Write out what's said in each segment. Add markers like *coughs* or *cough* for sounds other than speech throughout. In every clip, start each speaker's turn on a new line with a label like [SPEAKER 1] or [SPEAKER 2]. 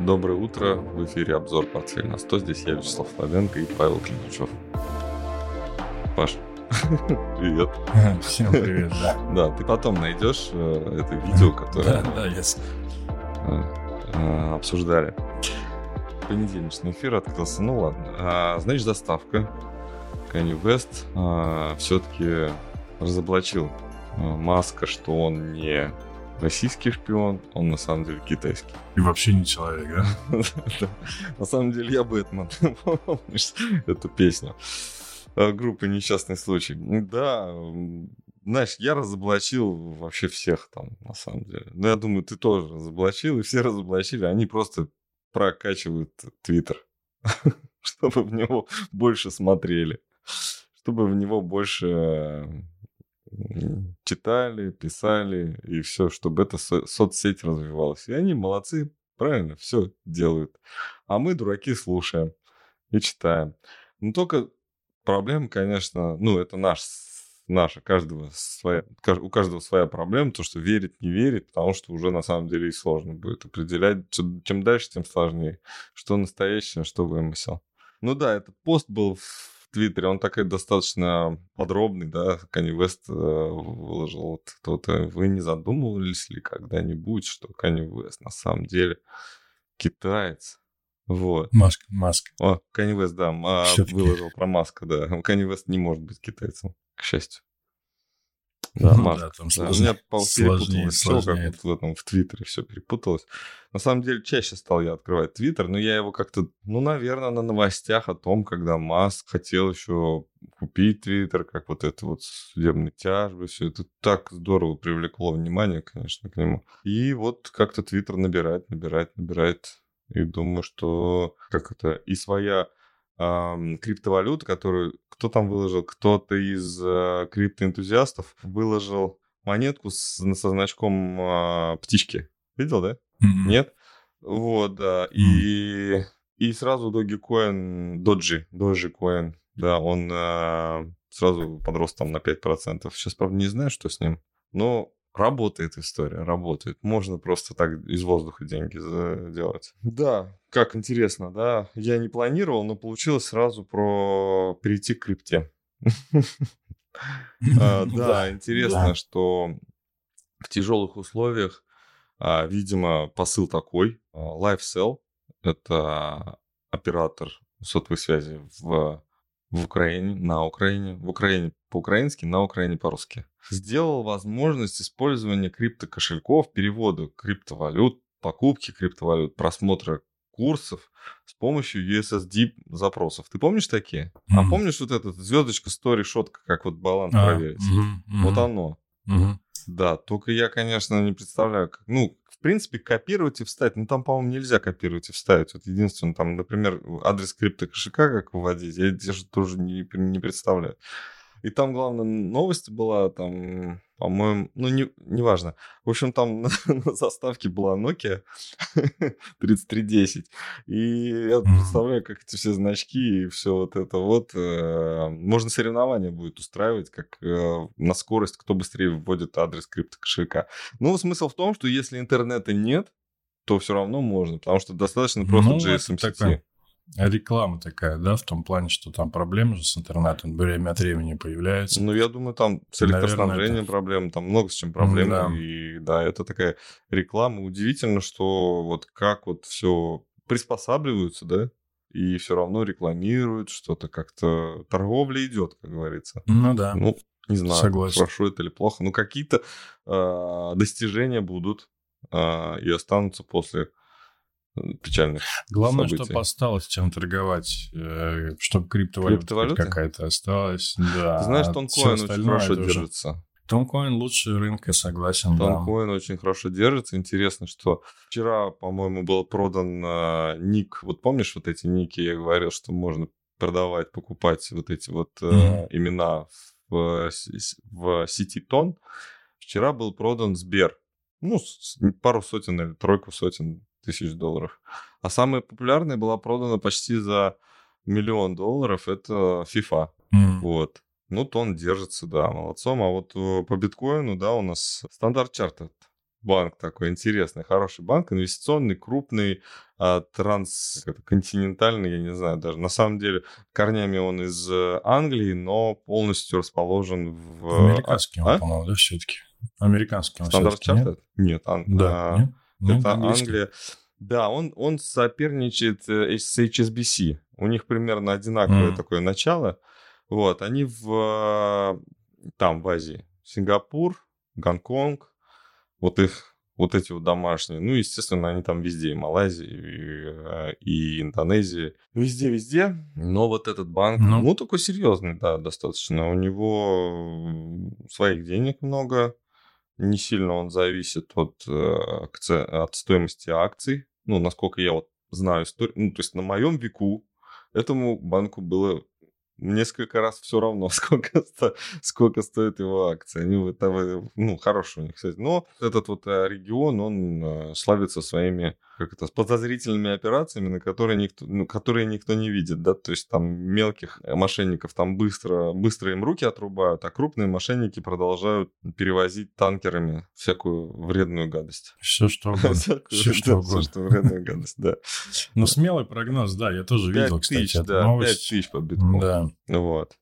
[SPEAKER 1] Доброе утро, в эфире обзор «Портфель на 100». Здесь я, Вячеслав Славенко и Павел Климачев. Паш, *laughs* привет. *laughs*
[SPEAKER 2] Всем привет, да. *laughs*
[SPEAKER 1] Да, ты потом найдешь э, это видео, которое
[SPEAKER 2] Да, да, yes.
[SPEAKER 1] э, э, обсуждали. Понедельничный эфир открылся. Ну ладно. А, значит, заставка. Канни Вест все-таки разоблачил Маска, что он не российский шпион, он на самом деле китайский.
[SPEAKER 2] И вообще не человек, да? *laughs*
[SPEAKER 1] На самом деле я Бэтмен. Помнишь *laughs* эту песню? А, Группы «Несчастный случай». Да, знаешь, я разоблачил вообще всех там, на самом деле. Ну, я думаю, ты тоже разоблачил, и все разоблачили. Они просто прокачивают Твиттер, *laughs* чтобы в него больше смотрели, чтобы в него больше читали, писали, и все, чтобы эта со- соцсеть развивалась. И они молодцы, правильно, все делают. А мы, дураки, слушаем и читаем. Но только проблема, конечно, ну, это наш, наша, каждого своя, у каждого своя проблема, то, что верит, не верит, потому что уже на самом деле и сложно будет определять. Чем дальше, тем сложнее. Что настоящее, что вымысел. Ну да, этот пост был Твиттере, он такой достаточно подробный, да, Канни Вест э, выложил вот кто-то. Вы не задумывались ли когда-нибудь, что Канни Вест на самом деле китаец? Вот.
[SPEAKER 2] Маска, маска.
[SPEAKER 1] О, Канни Вест, да, а, выложил про Маска, да. Канни Вест не может быть китайцем, к счастью. Да,
[SPEAKER 2] Ну
[SPEAKER 1] Маск.
[SPEAKER 2] да, там
[SPEAKER 1] Да, у меня
[SPEAKER 2] сложнее,
[SPEAKER 1] все, как вот в этом в Твиттере все перепуталось. На самом деле, чаще стал я открывать Твиттер, но я его как-то, ну, наверное, на новостях о том, когда Маск хотел еще купить Твиттер, как вот это вот судебные тяжбы, все это так здорово привлекло внимание, конечно, к нему. И вот как-то Твиттер набирает, набирает, набирает. И думаю, что как это, и своя ам, криптовалюта, которую кто там выложил, кто-то из э, криптоэнтузиастов выложил монетку с, со значком а, птички. Видел, да?
[SPEAKER 2] М-м.
[SPEAKER 1] Нет? Вот, да. И, и сразу Dogecoin, Doji, Dogecoin, да, он а, сразу подрос там на 5%. Сейчас, правда, не знаю, что с ним, но работает история, работает. Можно просто так из воздуха деньги делать. Да, как интересно, да. Я не планировал, но получилось сразу про перейти к крипте. *laughs* А, Да, интересно, что в тяжелых условиях, а, видимо, посыл такой. а, LiveSell — это оператор сотовой связи в, в Украине, на Украине, в Украине по-украински, на Украине по-русски. Сделал возможность использования криптокошельков, перевода криптовалют, покупки криптовалют, просмотра курсов с помощью USSD запросов. Ты помнишь такие? А
[SPEAKER 2] Мгм.
[SPEAKER 1] помнишь вот этот звездочка, story, решетка, как вот баланс
[SPEAKER 2] А,
[SPEAKER 1] проверить?
[SPEAKER 2] мгм, мгм,
[SPEAKER 1] Вот оно.
[SPEAKER 2] мгм.
[SPEAKER 1] Да, только я, конечно, не представляю, как, ну, в принципе, копировать и вставить, ну, там, по-моему, нельзя копировать и вставить. Вот единственное, там, например, адрес криптокошелька как выводить, я даже тоже не, не представляю. И там, главное, новость была, там, по-моему, ну, не, неважно. В общем, там на, *laughs* на заставке была Nokia *laughs* 3310. И я представляю, как эти все значки и все вот это вот. э, можно соревнования будет устраивать, как э, на скорость, кто быстрее вводит адрес криптокошелька. Ну, смысл в том, что если интернета нет, то все равно можно, потому что достаточно просто
[SPEAKER 2] Ну, это
[SPEAKER 1] JSM сети.
[SPEAKER 2] такое. Реклама такая, да, в том плане, что там проблемы же с интернетом время от времени появляются.
[SPEAKER 1] Ну, я думаю, там с
[SPEAKER 2] Наверное,
[SPEAKER 1] электроснабжением
[SPEAKER 2] это-
[SPEAKER 1] проблемы, там много с чем проблемы.
[SPEAKER 2] Да.
[SPEAKER 1] И да, это такая реклама. Удивительно, что вот как вот все приспосабливаются, да, и все равно рекламируют, что-то как-то торговля идет, как говорится.
[SPEAKER 2] Ну да.
[SPEAKER 1] Ну, не знаю,
[SPEAKER 2] Согласен.
[SPEAKER 1] хорошо это или плохо. Ну, какие-то а, достижения будут а, и останутся после э, печальных
[SPEAKER 2] Главное,
[SPEAKER 1] событий.
[SPEAKER 2] чтобы осталось чем торговать, э, чтобы криптовалюта какая-то осталась. Да.
[SPEAKER 1] Ты знаешь, Тонкоин очень хорошо
[SPEAKER 2] это уже-
[SPEAKER 1] держится.
[SPEAKER 2] Тонкоин лучше рынка, согласен, да.
[SPEAKER 1] Тонкоин очень хорошо держится. Интересно, что вчера, по-моему, был продан а, ник. Вот помнишь вот эти ники? Я говорил, что можно продавать, покупать вот эти вот э,
[SPEAKER 2] Мгм.
[SPEAKER 1] имена в, э, в сети Тон. Вчера был продан Сбер. Ну, пару сотен или тройку сотен тысяч долларов. А самая популярная была продана почти за миллион долларов. Это FIFA.
[SPEAKER 2] М.
[SPEAKER 1] Вот. Ну, тон держится, да, молодцом. А вот э, по биткоину, да, у нас стандарт чарта банк такой интересный, хороший банк, инвестиционный, крупный, а, трансконтинентальный, я не знаю даже. На самом деле, корнями он из э, Англии, но полностью расположен в...
[SPEAKER 2] Американский а? он, по-моему, да, все-таки? Американский он
[SPEAKER 1] Стандарт Чартед? Нет, Ан...
[SPEAKER 2] Да,
[SPEAKER 1] а,
[SPEAKER 2] нет? Ну,
[SPEAKER 1] это
[SPEAKER 2] английский.
[SPEAKER 1] Англия. Да, он, он соперничает э, с HSBC. У них примерно одинаковое
[SPEAKER 2] Мгм.
[SPEAKER 1] такое начало. Вот, они в, э, там, в Азии. Сингапур, Гонконг, вот их, вот эти вот домашние. Ну, естественно, они там везде, и Малайзии, и, э, и Индонезии. Везде-везде. Но вот этот банк,
[SPEAKER 2] Ну.
[SPEAKER 1] ну, такой серьезный, да, достаточно. У него своих денег много. Не сильно он зависит от, э, от стоимости акций. Ну, насколько я вот знаю историю. Ну, то есть на моем веку этому банку было несколько раз все равно, *laughs* сколько, сто- сколько стоит его акции. Они вот, э, ну, хорошие у них, кстати. Но этот вот э, регион, он э, славится своими, как это, с подозрительными операциями, на которые никто, ну, которые никто не видит, да, то есть там мелких э, мошенников там быстро, быстро им руки отрубают, а крупные мошенники продолжают перевозить танкерами всякую вредную гадость.
[SPEAKER 2] Все что угодно. *laughs*
[SPEAKER 1] Да,
[SPEAKER 2] что угодно.
[SPEAKER 1] что вредную *laughs* гадость, да.
[SPEAKER 2] Ну, смелый прогноз, да, я тоже видел, кстати,
[SPEAKER 1] тысяч,
[SPEAKER 2] эту новость.
[SPEAKER 1] пять тысяч по биткоину.
[SPEAKER 2] Да.
[SPEAKER 1] Вот.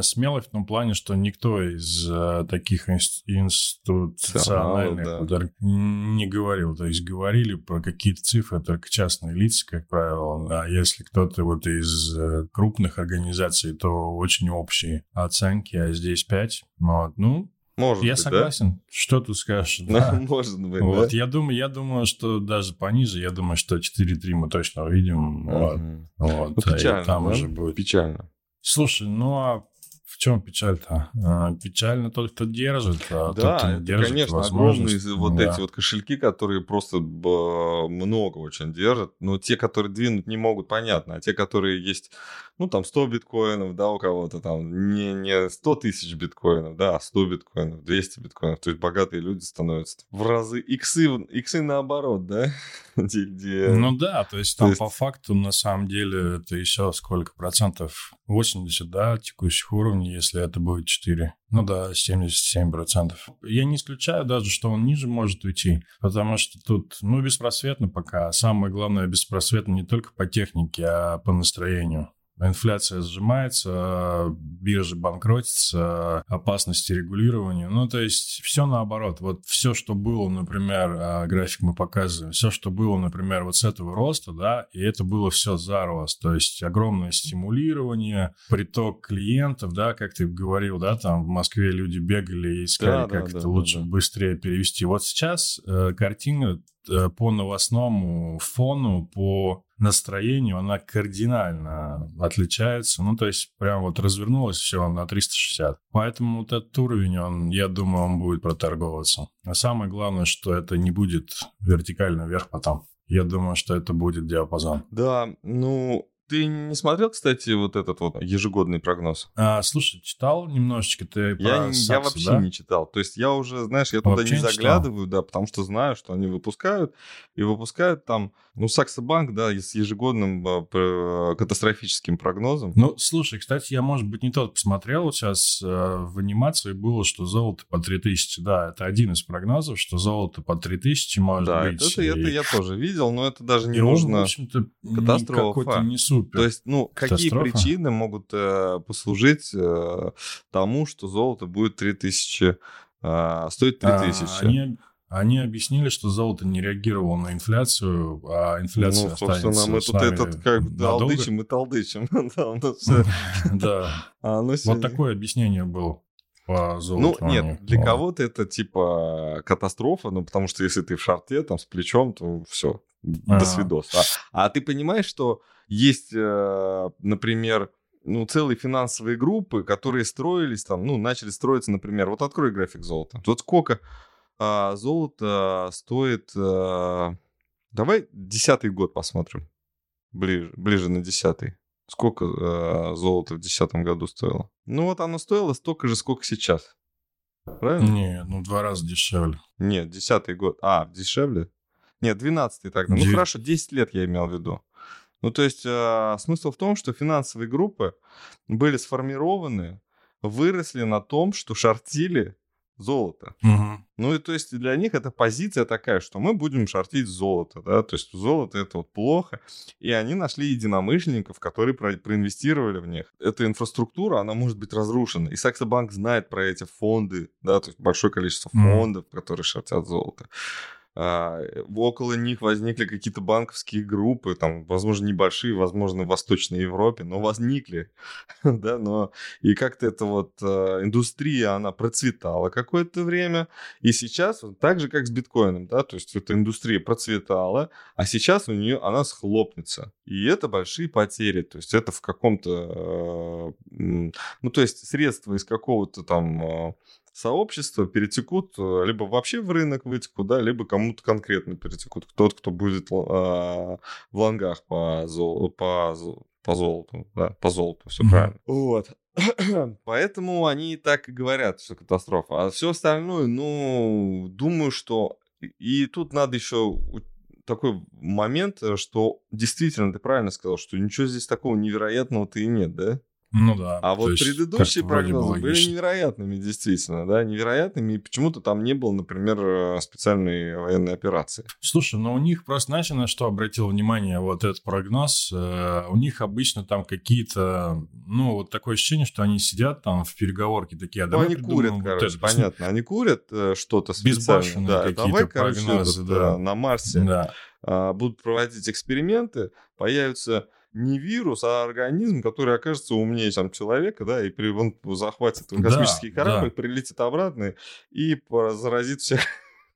[SPEAKER 2] Смелый в том плане, что никто из э, таких инст- институциональных
[SPEAKER 1] да.
[SPEAKER 2] удар- не говорил. То есть говорили про какие-то цифры только частные лица, как правило. А если кто-то вот из э, крупных организаций, то очень общие оценки, а здесь 5. Вот. Ну,
[SPEAKER 1] Может
[SPEAKER 2] я
[SPEAKER 1] быть, да?
[SPEAKER 2] согласен. Что тут скажешь?
[SPEAKER 1] Ну, *laughs*
[SPEAKER 2] Да.
[SPEAKER 1] может быть,
[SPEAKER 2] Вот,
[SPEAKER 1] да?
[SPEAKER 2] я думаю, я думаю, что даже пониже, я думаю, что 4-3 мы точно увидим. Вот,
[SPEAKER 1] Мгм.
[SPEAKER 2] вот,
[SPEAKER 1] Ну,
[SPEAKER 2] да, и
[SPEAKER 1] печально,
[SPEAKER 2] там
[SPEAKER 1] да?
[SPEAKER 2] уже будет.
[SPEAKER 1] Печально.
[SPEAKER 2] Слушай, ну а в чем печаль-то? А, Печально тот, кто держит, а тот,
[SPEAKER 1] Да,
[SPEAKER 2] кто не держит,
[SPEAKER 1] конечно, огромные вот
[SPEAKER 2] Да.
[SPEAKER 1] эти вот кошельки, которые просто много очень держат. Но те, которые двинуть не могут, понятно. А те, которые есть, ну, там, 100 биткоинов, да, у кого-то там, не, не 100 тысяч биткоинов, да, а 100 биткоинов, 200 биткоинов. То есть богатые люди становятся в разы. Иксы, иксы наоборот, да? *laughs* Где-
[SPEAKER 2] Ну да, то есть
[SPEAKER 1] То
[SPEAKER 2] там
[SPEAKER 1] есть-
[SPEAKER 2] по факту на самом деле это еще сколько процентов? 80, да, текущих уровней, если это будет 4. Ну да, 77 процентов. Я не исключаю даже, что он ниже может уйти, потому что тут, ну, беспросветно пока. А Самое главное, беспросветно не только по технике, а по настроению. Инфляция сжимается, биржи банкротятся, опасности регулирования. Ну, то есть все наоборот. Вот все, что было, например, а, график мы показываем, все, что было, например, вот с этого роста, да, и это было все за рост. То есть огромное стимулирование, приток клиентов, да, как ты говорил, да, там в Москве люди бегали и искали,
[SPEAKER 1] Да,
[SPEAKER 2] как
[SPEAKER 1] да,
[SPEAKER 2] это
[SPEAKER 1] да,
[SPEAKER 2] лучше
[SPEAKER 1] да.
[SPEAKER 2] быстрее перевести. Вот сейчас э, картина по новостному фону, по настроению, она кардинально отличается. Ну, то есть, прям вот развернулось все на 360. Поэтому вот этот уровень, он, я думаю, он будет проторговываться. А самое главное, что это не будет вертикально вверх потом. Я думаю, что это будет диапазон.
[SPEAKER 1] Да, ну, ты не смотрел, кстати, вот этот вот ежегодный прогноз?
[SPEAKER 2] А, слушай, читал немножечко ты про
[SPEAKER 1] Я, я
[SPEAKER 2] Сакса,
[SPEAKER 1] вообще
[SPEAKER 2] да?
[SPEAKER 1] не читал. То есть я уже, знаешь, я туда
[SPEAKER 2] Вообще
[SPEAKER 1] не
[SPEAKER 2] не читал?
[SPEAKER 1] заглядываю, да, потому что знаю, что они выпускают. И выпускают там, ну, Саксобанк, да, с ежегодным п- катастрофическим прогнозом.
[SPEAKER 2] Ну, слушай, кстати, я, может быть, не тот посмотрел. Вот сейчас э, в анимации было, что золото по 3000. Да, это один из прогнозов, что золото по 3000 может
[SPEAKER 1] да,
[SPEAKER 2] быть.
[SPEAKER 1] это, это
[SPEAKER 2] И-
[SPEAKER 1] я тоже видел, но это даже не
[SPEAKER 2] и он, в
[SPEAKER 1] нужно.
[SPEAKER 2] общем-то, не
[SPEAKER 1] Катастрофа.
[SPEAKER 2] какой-то не супер.
[SPEAKER 1] То есть, ну, какие
[SPEAKER 2] Катастрофа.
[SPEAKER 1] причины могут э, послужить э, тому, что золото будет 3000, э, стоит
[SPEAKER 2] А,
[SPEAKER 1] 3000?
[SPEAKER 2] они, они объяснили, что золото не реагировало на инфляцию, а инфляция
[SPEAKER 1] ну, собственно, мы тут этот как бы
[SPEAKER 2] надолго.
[SPEAKER 1] толдычим и толдычим. *laughs* Да, у нас *laughs* всё-
[SPEAKER 2] Да,
[SPEAKER 1] а
[SPEAKER 2] вот такое объяснение было по
[SPEAKER 1] Ну,
[SPEAKER 2] золоту. у
[SPEAKER 1] нет,
[SPEAKER 2] них.
[SPEAKER 1] для
[SPEAKER 2] Вот.
[SPEAKER 1] кого-то это типа катастрофа, ну, потому что если ты в шарте, там, с плечом, то все,
[SPEAKER 2] А.
[SPEAKER 1] до свидос. А, а ты понимаешь, что есть, э, например, ну, целые финансовые группы, которые строились там, ну, начали строиться, например, вот открой график золота. Вот сколько а, золото стоит... а, давай десятый год посмотрим. Ближе, ближе на десятый. Сколько а, золота в десятом году стоило? Ну, вот оно стоило столько же, сколько сейчас. Правильно?
[SPEAKER 2] Не, ну два раза дешевле.
[SPEAKER 1] Нет, десятый год. А, дешевле? Нет, двенадцатый тогда. Ну
[SPEAKER 2] Дев-
[SPEAKER 1] хорошо, 10 лет я имел в виду. Ну, то есть э, смысл в том, что финансовые группы были сформированы, выросли на том, что шортили золото.
[SPEAKER 2] Мгм.
[SPEAKER 1] Ну и то есть для них это позиция такая, что мы будем шортить золото, да, то есть золото это вот плохо, и они нашли единомышленников, которые про- проинвестировали в них. Эта инфраструктура, она может быть разрушена, и Саксобанк знает про эти фонды, да, то есть большое количество фондов, которые шортят золото. А, около них возникли какие-то банковские группы, там, возможно, небольшие, возможно, в Восточной Европе, но возникли, *laughs* да, но и как-то эта вот а, индустрия, она процветала какое-то время, и сейчас, так же, как с биткоином, да, то есть эта индустрия процветала, а сейчас у нее она схлопнется. И это большие потери, то есть это в каком-то, э, м, ну, то есть средства из какого-то там э, сообщества перетекут э, либо вообще в рынок вытекут, да, либо кому-то конкретно перетекут. Тот, кто будет э, в лонгах по, зол- по, по золоту, да, по золоту, все правильно. Вот. *clears throat* Поэтому они так и говорят, что катастрофа. А все остальное, ну, думаю, что... И тут надо еще такой момент, э, что действительно, ты правильно сказал, что ничего здесь такого невероятного-то и нет, да?
[SPEAKER 2] Ну да.
[SPEAKER 1] А вот
[SPEAKER 2] есть
[SPEAKER 1] предыдущие прогнозы были
[SPEAKER 2] логично.
[SPEAKER 1] невероятными, действительно, да, невероятными, и почему-то там не было, например, э, специальной военной операции.
[SPEAKER 2] Слушай, ну у них просто, знаешь, на что обратил внимание вот этот прогноз? Э, у них обычно там какие-то, ну, вот такое ощущение, что они сидят там в переговорке такие, а
[SPEAKER 1] Ну, они курят,
[SPEAKER 2] вот
[SPEAKER 1] короче,
[SPEAKER 2] это.
[SPEAKER 1] понятно. Они курят э, что-то специально.
[SPEAKER 2] Безбашенные
[SPEAKER 1] Да, давай, короче,
[SPEAKER 2] прогнозы,
[SPEAKER 1] этот,
[SPEAKER 2] да.
[SPEAKER 1] на Марсе
[SPEAKER 2] Да.
[SPEAKER 1] а, будут проводить эксперименты, появится не вирус, а организм, который окажется умнее там, человека, да, и при, он захватит
[SPEAKER 2] Да,
[SPEAKER 1] космический корабль,
[SPEAKER 2] да.
[SPEAKER 1] прилетит обратно и заразит всех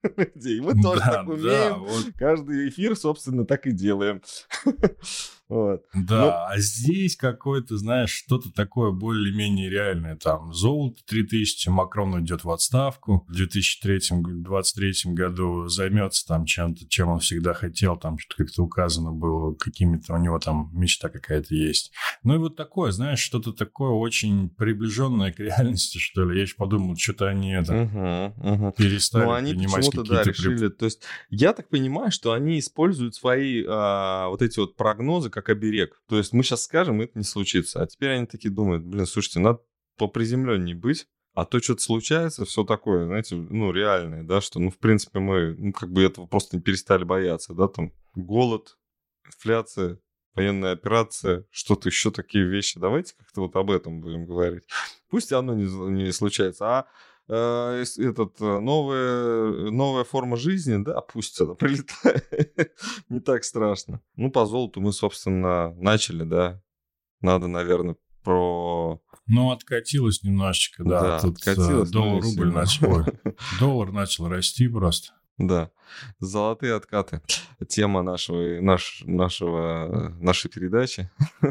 [SPEAKER 1] *laughs* людей. Мы тоже
[SPEAKER 2] да,
[SPEAKER 1] так
[SPEAKER 2] да,
[SPEAKER 1] умеем.
[SPEAKER 2] вот,
[SPEAKER 1] Каждый эфир, собственно, так и делаем. *laughs* Вот.
[SPEAKER 2] да.
[SPEAKER 1] Ну-
[SPEAKER 2] а здесь какое-то, знаешь, что-то такое более-менее реальное. Там золото 3000, Макрон уйдет в отставку. В 2023 году займется там чем-то, чем он всегда хотел. Там что-то как-то указано было, какими-то у него там мечта какая-то есть. Ну и вот такое, знаешь, что-то такое очень приближенное к реальности, что ли. Я еще подумал, что-то они это
[SPEAKER 1] Мгм, мгм.
[SPEAKER 2] перестали
[SPEAKER 1] Ну, они
[SPEAKER 2] принимать
[SPEAKER 1] почему-то, да, решили... То есть, я так понимаю, что они используют свои а, вот эти вот прогнозы как оберег. То есть, мы сейчас скажем, это не случится. А теперь они такие думают, блин, слушайте, надо поприземленнее быть, а то что-то случается, все такое, знаете, ну, реальное, да, что, ну, в принципе, мы, ну, как бы этого просто не перестали бояться, да, там, голод, инфляция, военная операция, что-то еще такие вещи. Давайте как-то вот об этом будем говорить. Пусть оно не, не случается, а э, этот, э, новая, новая форма жизни, да, пусть она *laughs* прилетает. Не так страшно. Ну, по золоту мы, собственно, начали, да. Надо, наверное, про...
[SPEAKER 2] Ну, откатилось немножечко, да. Тут э,
[SPEAKER 1] откатилось,
[SPEAKER 2] доллар-рубль
[SPEAKER 1] сильно.
[SPEAKER 2] начал... *laughs* Доллар начал расти просто.
[SPEAKER 1] Да, золотые откаты. Тема нашего, наш, нашего, нашей передачи. *laughs*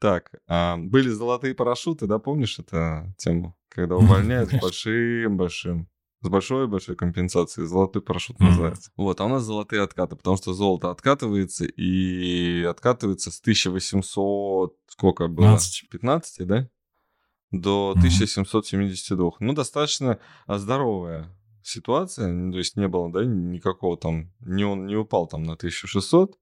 [SPEAKER 1] Так, а, были золотые парашюты, да, помнишь эту тему? Когда *laughs* увольняют с большим-большим, с большой-большой компенсацией. Золотой парашют называется. Вот, а у нас золотые откаты, потому что золото откатывается, и откатывается с 1800, сколько было?
[SPEAKER 2] 15.
[SPEAKER 1] 15, да? До
[SPEAKER 2] Мгм.
[SPEAKER 1] 1772. Ну, достаточно а, здоровая ситуация, ну, то есть не было, да, никакого там, не он не упал там на 1600,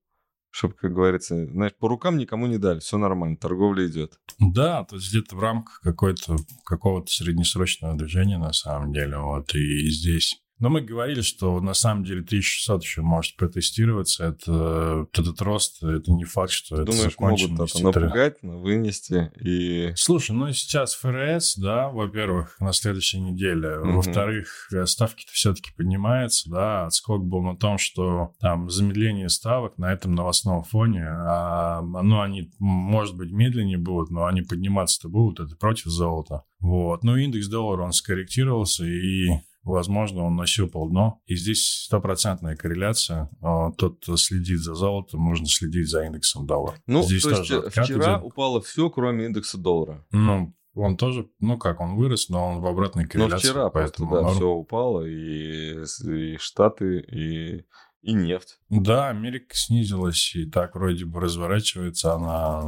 [SPEAKER 1] чтобы, как говорится, знаешь, по рукам никому не дали, все нормально, торговля идет.
[SPEAKER 2] Да, то есть где-то в рамках какой-то, какого-то среднесрочного движения на самом деле. Вот и здесь. Но мы говорили, что на самом деле 1600 еще может протестироваться. Это, этот рост, это не факт, что это
[SPEAKER 1] Думаешь, могут это напугать, но вынести и...
[SPEAKER 2] Слушай, ну сейчас ФРС, да, во-первых, на следующей неделе.
[SPEAKER 1] Мгм.
[SPEAKER 2] Во-вторых, ставки-то все-таки поднимаются, да. Отскок был на том, что там замедление ставок на этом новостном фоне, а, ну, они, может быть, медленнее будут, но они подниматься-то будут, это против золота. Вот. Ну, индекс доллара, он скорректировался, и Возможно, он нащупал дно. И здесь стопроцентная корреляция. А, Тот, кто следит за золотом, нужно следить за индексом доллара.
[SPEAKER 1] Ну,
[SPEAKER 2] здесь
[SPEAKER 1] то есть
[SPEAKER 2] тоже
[SPEAKER 1] э,
[SPEAKER 2] откат
[SPEAKER 1] вчера
[SPEAKER 2] идет.
[SPEAKER 1] упало все, кроме индекса доллара.
[SPEAKER 2] Ну, он тоже, ну как, он вырос, но он в обратной
[SPEAKER 1] Но
[SPEAKER 2] корреляции.
[SPEAKER 1] вчера просто,
[SPEAKER 2] поэтому
[SPEAKER 1] да,
[SPEAKER 2] норм.
[SPEAKER 1] все упало, и, и Штаты, и, и нефть.
[SPEAKER 2] Да, Америка снизилась, и так вроде бы разворачивается она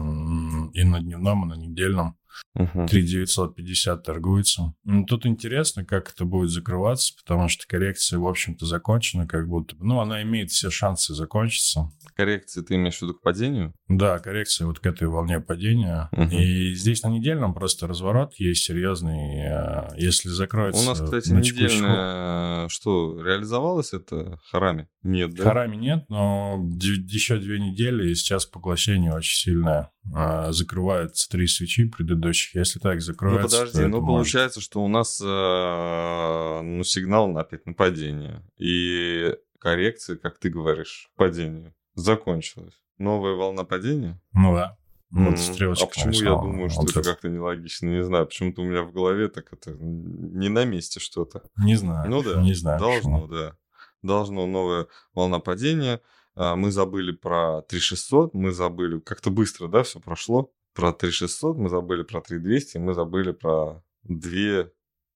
[SPEAKER 2] и на дневном, и на недельном. Угу. 3950 торгуется. Ну, тут интересно, как это будет закрываться, потому что коррекция, в общем-то, закончена, как будто бы. Ну, она имеет все шансы закончиться.
[SPEAKER 1] Коррекция ты имеешь в виду к падению?
[SPEAKER 2] Да, коррекция вот к этой волне падения. Угу. И здесь на недельном просто разворот есть серьезный. Э, если закроется...
[SPEAKER 1] У нас, кстати, на недельная... Что, реализовалось это Харами? Нет, да?
[SPEAKER 2] Харами нет, но еще две недели, и сейчас поглощение очень сильное. А, закрываются три свечи предыдущих. Если так закроется...
[SPEAKER 1] Ну, подожди, ну, получается, что у нас э, ну, сигнал опять на падение. И коррекция, как ты говоришь, падение закончилась. Новая волна падения?
[SPEAKER 2] Ну да.
[SPEAKER 1] Вот mm, а почему я думаю, что это как-то нелогично? Не знаю, почему-то у меня в голове так это не на месте что-то.
[SPEAKER 2] Не знаю.
[SPEAKER 1] Ну да.
[SPEAKER 2] Не знаю.
[SPEAKER 1] Должно, почему. да. Должно новая волна падения. А, мы забыли про 3600, мы забыли, как-то быстро, да, все прошло. Про 3600, мы забыли про 3200, мы забыли про 2, я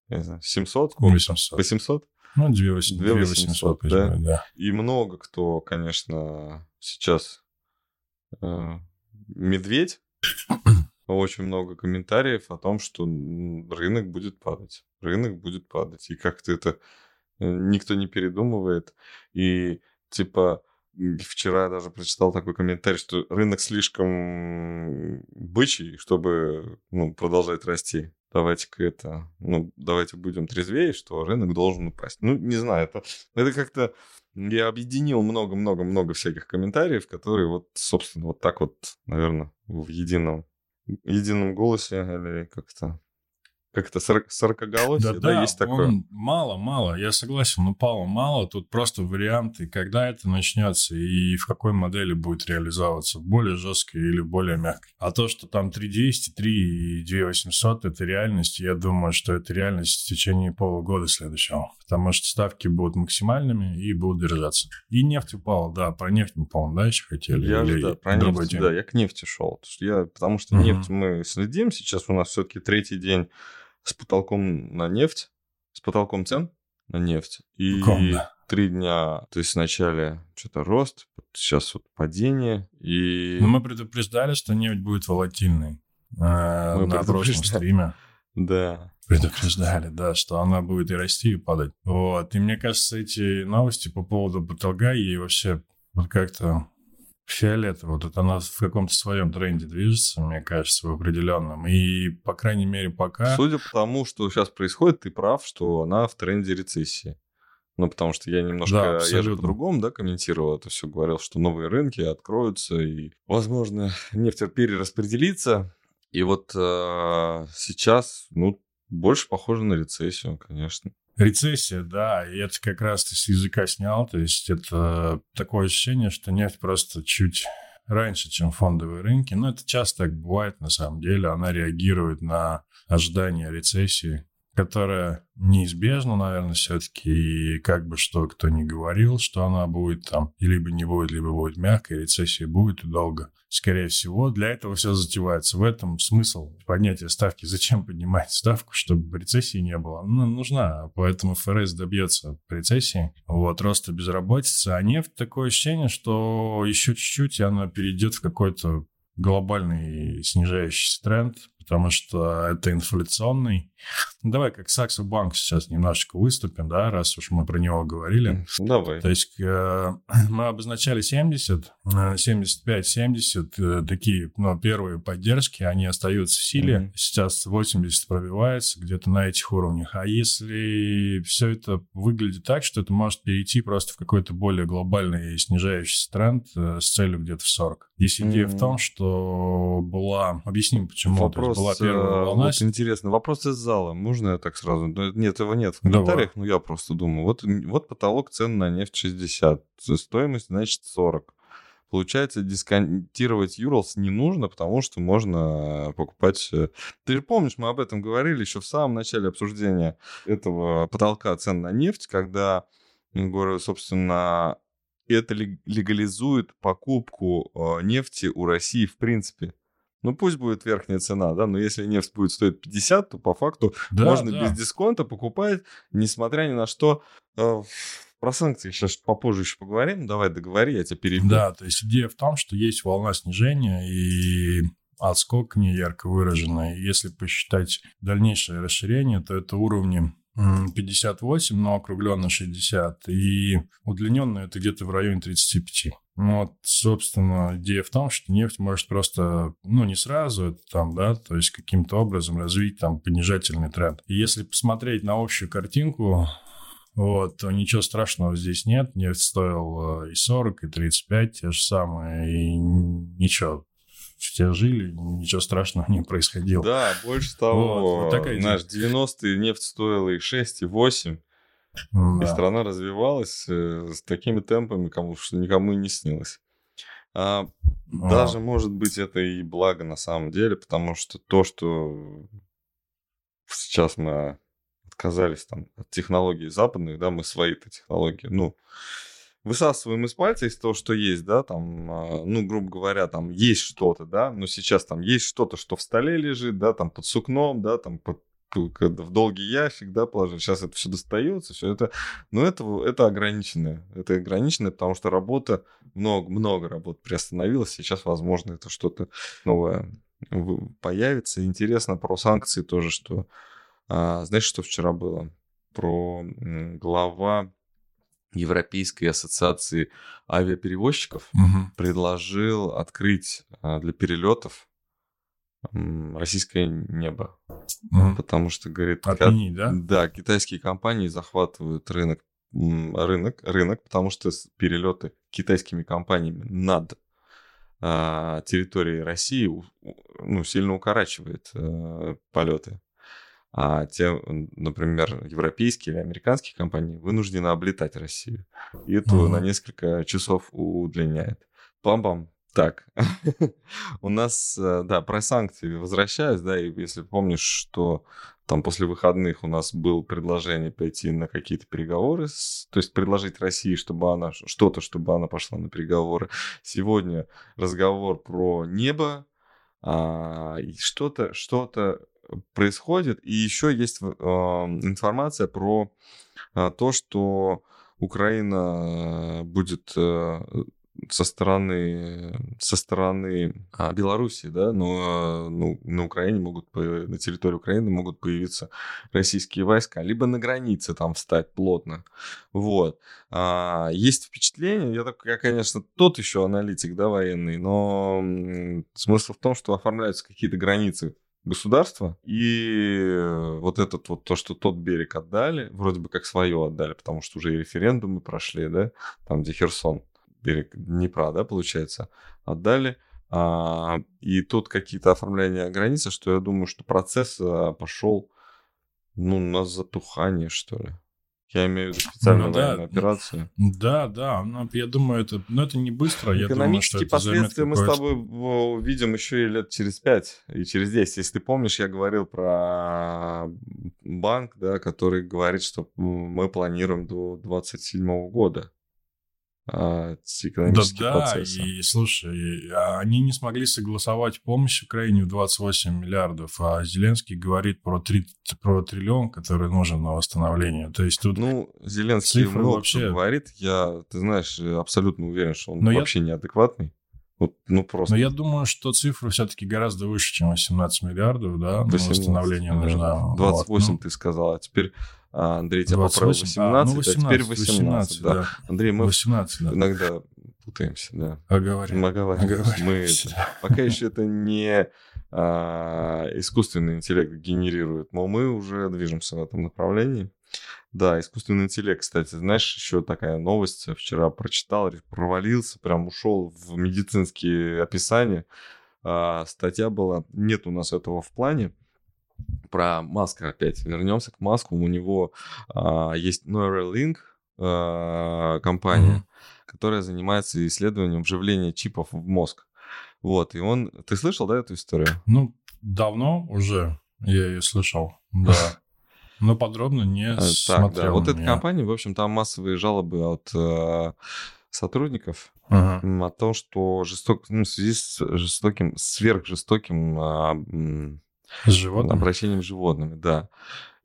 [SPEAKER 1] не знаю, 700?
[SPEAKER 2] 800.
[SPEAKER 1] 800?
[SPEAKER 2] Ну, 2800, 2800 да? да.
[SPEAKER 1] И много кто, конечно, сейчас э, медведь. *coughs* Очень много комментариев о том, что рынок будет падать. Рынок будет падать. И как-то это э, никто не передумывает. И типа вчера даже прочитал такой комментарий, что рынок слишком бычий, чтобы ну, продолжать расти давайте-ка это, ну, давайте будем трезвее, что рынок должен упасть. Ну, не знаю, это, это как-то... Я объединил много-много-много всяких комментариев, которые вот, собственно, вот так вот, наверное, в едином, едином голосе или как-то как-то сорокоголосие, да, да, да, есть такое?
[SPEAKER 2] Мало-мало, я согласен, но пало мало. Тут просто варианты, когда это начнется и в какой модели будет реализовываться, более жесткой или более мягкой. А то, что там 3200, 3 и 2800 это реальность, я думаю, что это реальность в течение полугода следующего. Потому что ставки будут максимальными и будут держаться. И нефть упала, да, про нефть мы, по-моему, да, еще хотели?
[SPEAKER 1] Я или да, про нефть, тему? да, я к нефти шел. Потому что, я, потому что угу. нефть мы следим, сейчас у нас все-таки третий день с потолком на нефть, с потолком цен на нефть. И три дня, то есть вначале что-то рост, сейчас вот падение. И...
[SPEAKER 2] Но мы предупреждали, что нефть будет волатильной э, мы на прошлом стриме. *laughs*
[SPEAKER 1] Да.
[SPEAKER 2] Предупреждали, да, что она будет и расти, и падать. Вот. И мне кажется, эти новости по поводу потолка и вообще вот как-то фиолетово. Вот она в каком-то своем тренде движется, мне кажется, в определенном. И, по крайней мере, пока...
[SPEAKER 1] Судя по тому, что сейчас происходит, ты прав, что она в тренде рецессии. Ну, потому что я немножко, да, я же по-другому, да, комментировал это все, говорил, что новые рынки откроются, и, возможно, нефть перераспределится. И вот э, сейчас, ну, больше похоже на рецессию, конечно.
[SPEAKER 2] Рецессия, да, и это как раз ты с языка снял, то есть это такое ощущение, что нефть просто чуть раньше, чем фондовые рынки, но это часто так бывает на самом деле, она реагирует на ожидание рецессии, которая неизбежна, наверное, все-таки. И как бы что кто ни говорил, что она будет там, либо не будет, либо будет мягкая, рецессия будет и долго. Скорее всего, для этого все затевается. В этом смысл поднятия ставки. Зачем поднимать ставку, чтобы рецессии не было? Ну, нужна. Поэтому ФРС добьется рецессии. Вот, роста безработицы. А нефть такое ощущение, что еще чуть-чуть, и она перейдет в какой-то глобальный снижающийся тренд, потому что это инфляционный. Давай как Саксо Банк сейчас немножечко выступим, да, раз уж мы про него говорили.
[SPEAKER 1] Давай.
[SPEAKER 2] То есть э, *clears throat* мы обозначали 70, 75, 70, э, такие, ну, первые поддержки, они остаются в силе. Mm-hmm. Сейчас 80 пробивается где-то на этих уровнях. А если все это выглядит так, что это может перейти просто в какой-то более глобальный снижающийся тренд э, с целью где-то в 40. Здесь идея mm-hmm. в том, что была... Объясним, почему.
[SPEAKER 1] Вопрос, была первая волна. Вот интересно, вопрос из зала. Можно я так сразу? Нет, этого нет в комментариях, Давай. но я просто думаю. Вот, вот потолок цен на нефть 60, стоимость, значит, 40. Получается, дисконтировать Юрлс не нужно, потому что можно покупать... Э, ты же помнишь, мы об этом говорили еще в самом начале обсуждения этого потолка цен на нефть, когда, говорю, собственно, это легализует покупку э, нефти у России в принципе. Ну, пусть будет верхняя цена, да, но если нефть будет стоить 50, то по факту да, можно да. без дисконта покупать, несмотря ни на что. Э, про санкции сейчас попозже еще поговорим. Давай договори, я тебя перебью.
[SPEAKER 2] Да, то есть идея в том, что есть волна снижения, и отскок не ярко выраженный. Если посчитать дальнейшее расширение, то это уровни 58, но округленно 60, и удлиненно это где-то в районе 35. Ну, вот, собственно, идея в том, что нефть может просто, ну, не сразу это там, да, то есть каким-то образом развить там понижательный тренд. И если посмотреть на общую картинку, вот, то ничего страшного здесь нет. Нефть стоил и 40, и 35, те же самые, и ничего, все жили, ничего страшного не происходило.
[SPEAKER 1] Да, больше того, вот, вот такая знаешь, 90-е нефть стоила и 6, и 8. Да. И страна развивалась э, с такими темпами, кому, что никому и не снилось. А, а. Даже, может быть, это и благо на самом деле, потому что то, что сейчас мы отказались там, от технологий западных, да, мы свои-то технологии, ну, высасываем из пальца из того, что есть, да, там, а, ну, грубо говоря, там есть что-то, да, но сейчас там есть что-то, что в столе лежит, да, там под сукном, да, там под в долгий ящик, да, положить. Сейчас это все достается, все это. Но это, это ограниченное. Это ограниченное, потому что работа, много, много работ приостановилась. Сейчас, возможно, это что-то новое появится. Интересно про санкции тоже, что... А, знаешь, что вчера было? Про глава Европейской ассоциации авиаперевозчиков угу. предложил открыть а, для перелетов российское небо. Mm. Потому что, говорит...
[SPEAKER 2] Отменить, да?
[SPEAKER 1] Да, китайские компании захватывают рынок, рынок, рынок, потому что перелеты китайскими компаниями над а, территорией России ну, сильно укорачивает а, полеты. А те, например, европейские или американские компании вынуждены облетать Россию. И это mm-hmm. на несколько часов удлиняет. Пам-пам. Так, *laughs* у нас, э, да, про санкции возвращаюсь, да, и если помнишь, что там после выходных у нас было предложение пойти на какие-то переговоры, с, то есть предложить России, чтобы она что-то, чтобы она пошла на переговоры. Сегодня разговор про небо, а, что-то, что-то происходит, и еще есть информация про э, то, что Украина будет э, со стороны, со стороны а, Беларуси, да, но ну, на Украине могут, на территории Украины могут появиться российские войска, либо на границе там встать плотно. Вот. А, есть впечатление, я, так, я, конечно, тот еще аналитик, да, военный, но смысл в том, что оформляются какие-то границы государства, и вот этот вот то, что тот берег отдали, вроде бы как свое отдали, потому что уже и референдумы прошли, да, там, где Херсон, берег Днепра, да, получается, отдали. А, и тут какие-то оформления границы, что я думаю, что процесс а, пошел, ну, на затухание, что ли. Я имею в виду специальную ну, да. операцию.
[SPEAKER 2] Да, да, но я думаю, это, но ну, это не быстро. Я Экономические
[SPEAKER 1] думаю, что последствия мы с тобой увидим еще и лет через 5 и через 10. Если ты помнишь, я говорил про банк, да, который говорит, что мы планируем до 27 года а, экономические
[SPEAKER 2] да, процессы. Да, и слушай, а они не смогли согласовать помощь Украине в 28 миллиардов, а Зеленский говорит про, 3, про триллион, который нужен на восстановление. То есть тут
[SPEAKER 1] Ну, Зеленский много вообще... говорит, я, ты знаешь, абсолютно уверен, что он Но вообще я... неадекватный. Вот, ну, просто.
[SPEAKER 2] Но я думаю, что цифра все-таки гораздо выше, чем 18 миллиардов, да, 18, на восстановление нужно.
[SPEAKER 1] 28 вот, ну... ты сказал, а теперь Андрей тебя 28, поправил 18, а, ну 18, а теперь 18, 18 да. да. Андрей, мы 18, да. иногда путаемся, да.
[SPEAKER 2] Оговорим.
[SPEAKER 1] Мы оговариваем. Мы, пока еще это не а, искусственный интеллект генерирует, но мы уже движемся в этом направлении. Да, искусственный интеллект, кстати, знаешь, еще такая новость вчера прочитал, провалился, прям ушел в медицинские описания. А, статья была, нет у нас этого в плане, про Маска опять. Вернемся к Маску. У него а, есть Neuralink а, компания, mm-hmm. которая занимается исследованием вживления чипов в мозг. Вот, и он... Ты слышал, да, эту историю?
[SPEAKER 2] Ну, давно уже я ее слышал, да. *laughs* Но подробно не а, смотрел. Так, да.
[SPEAKER 1] Вот эта компания, в общем, там массовые жалобы от э, сотрудников uh-huh. о том, что жесток, ну, в связи с жестоким, сверхжестоким э,
[SPEAKER 2] С животными?
[SPEAKER 1] Обращением с животными, да.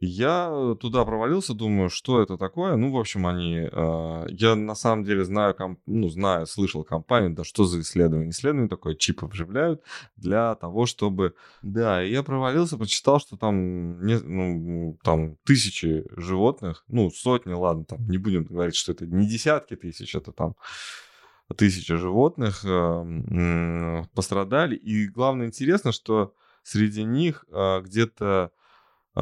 [SPEAKER 1] Я туда провалился, думаю, что это такое. Ну, в общем, они... Э, я на самом деле знаю, комп, ну, знаю, слышал компанию, да что за исследование. Исследование такое, чипы вживляют для того, чтобы... Да, я провалился, прочитал, что там, не, ну, там тысячи животных, ну, сотни, ладно, там не будем говорить, что это не десятки тысяч, это там тысячи животных э, пострадали. И главное интересно, что среди них э, где-то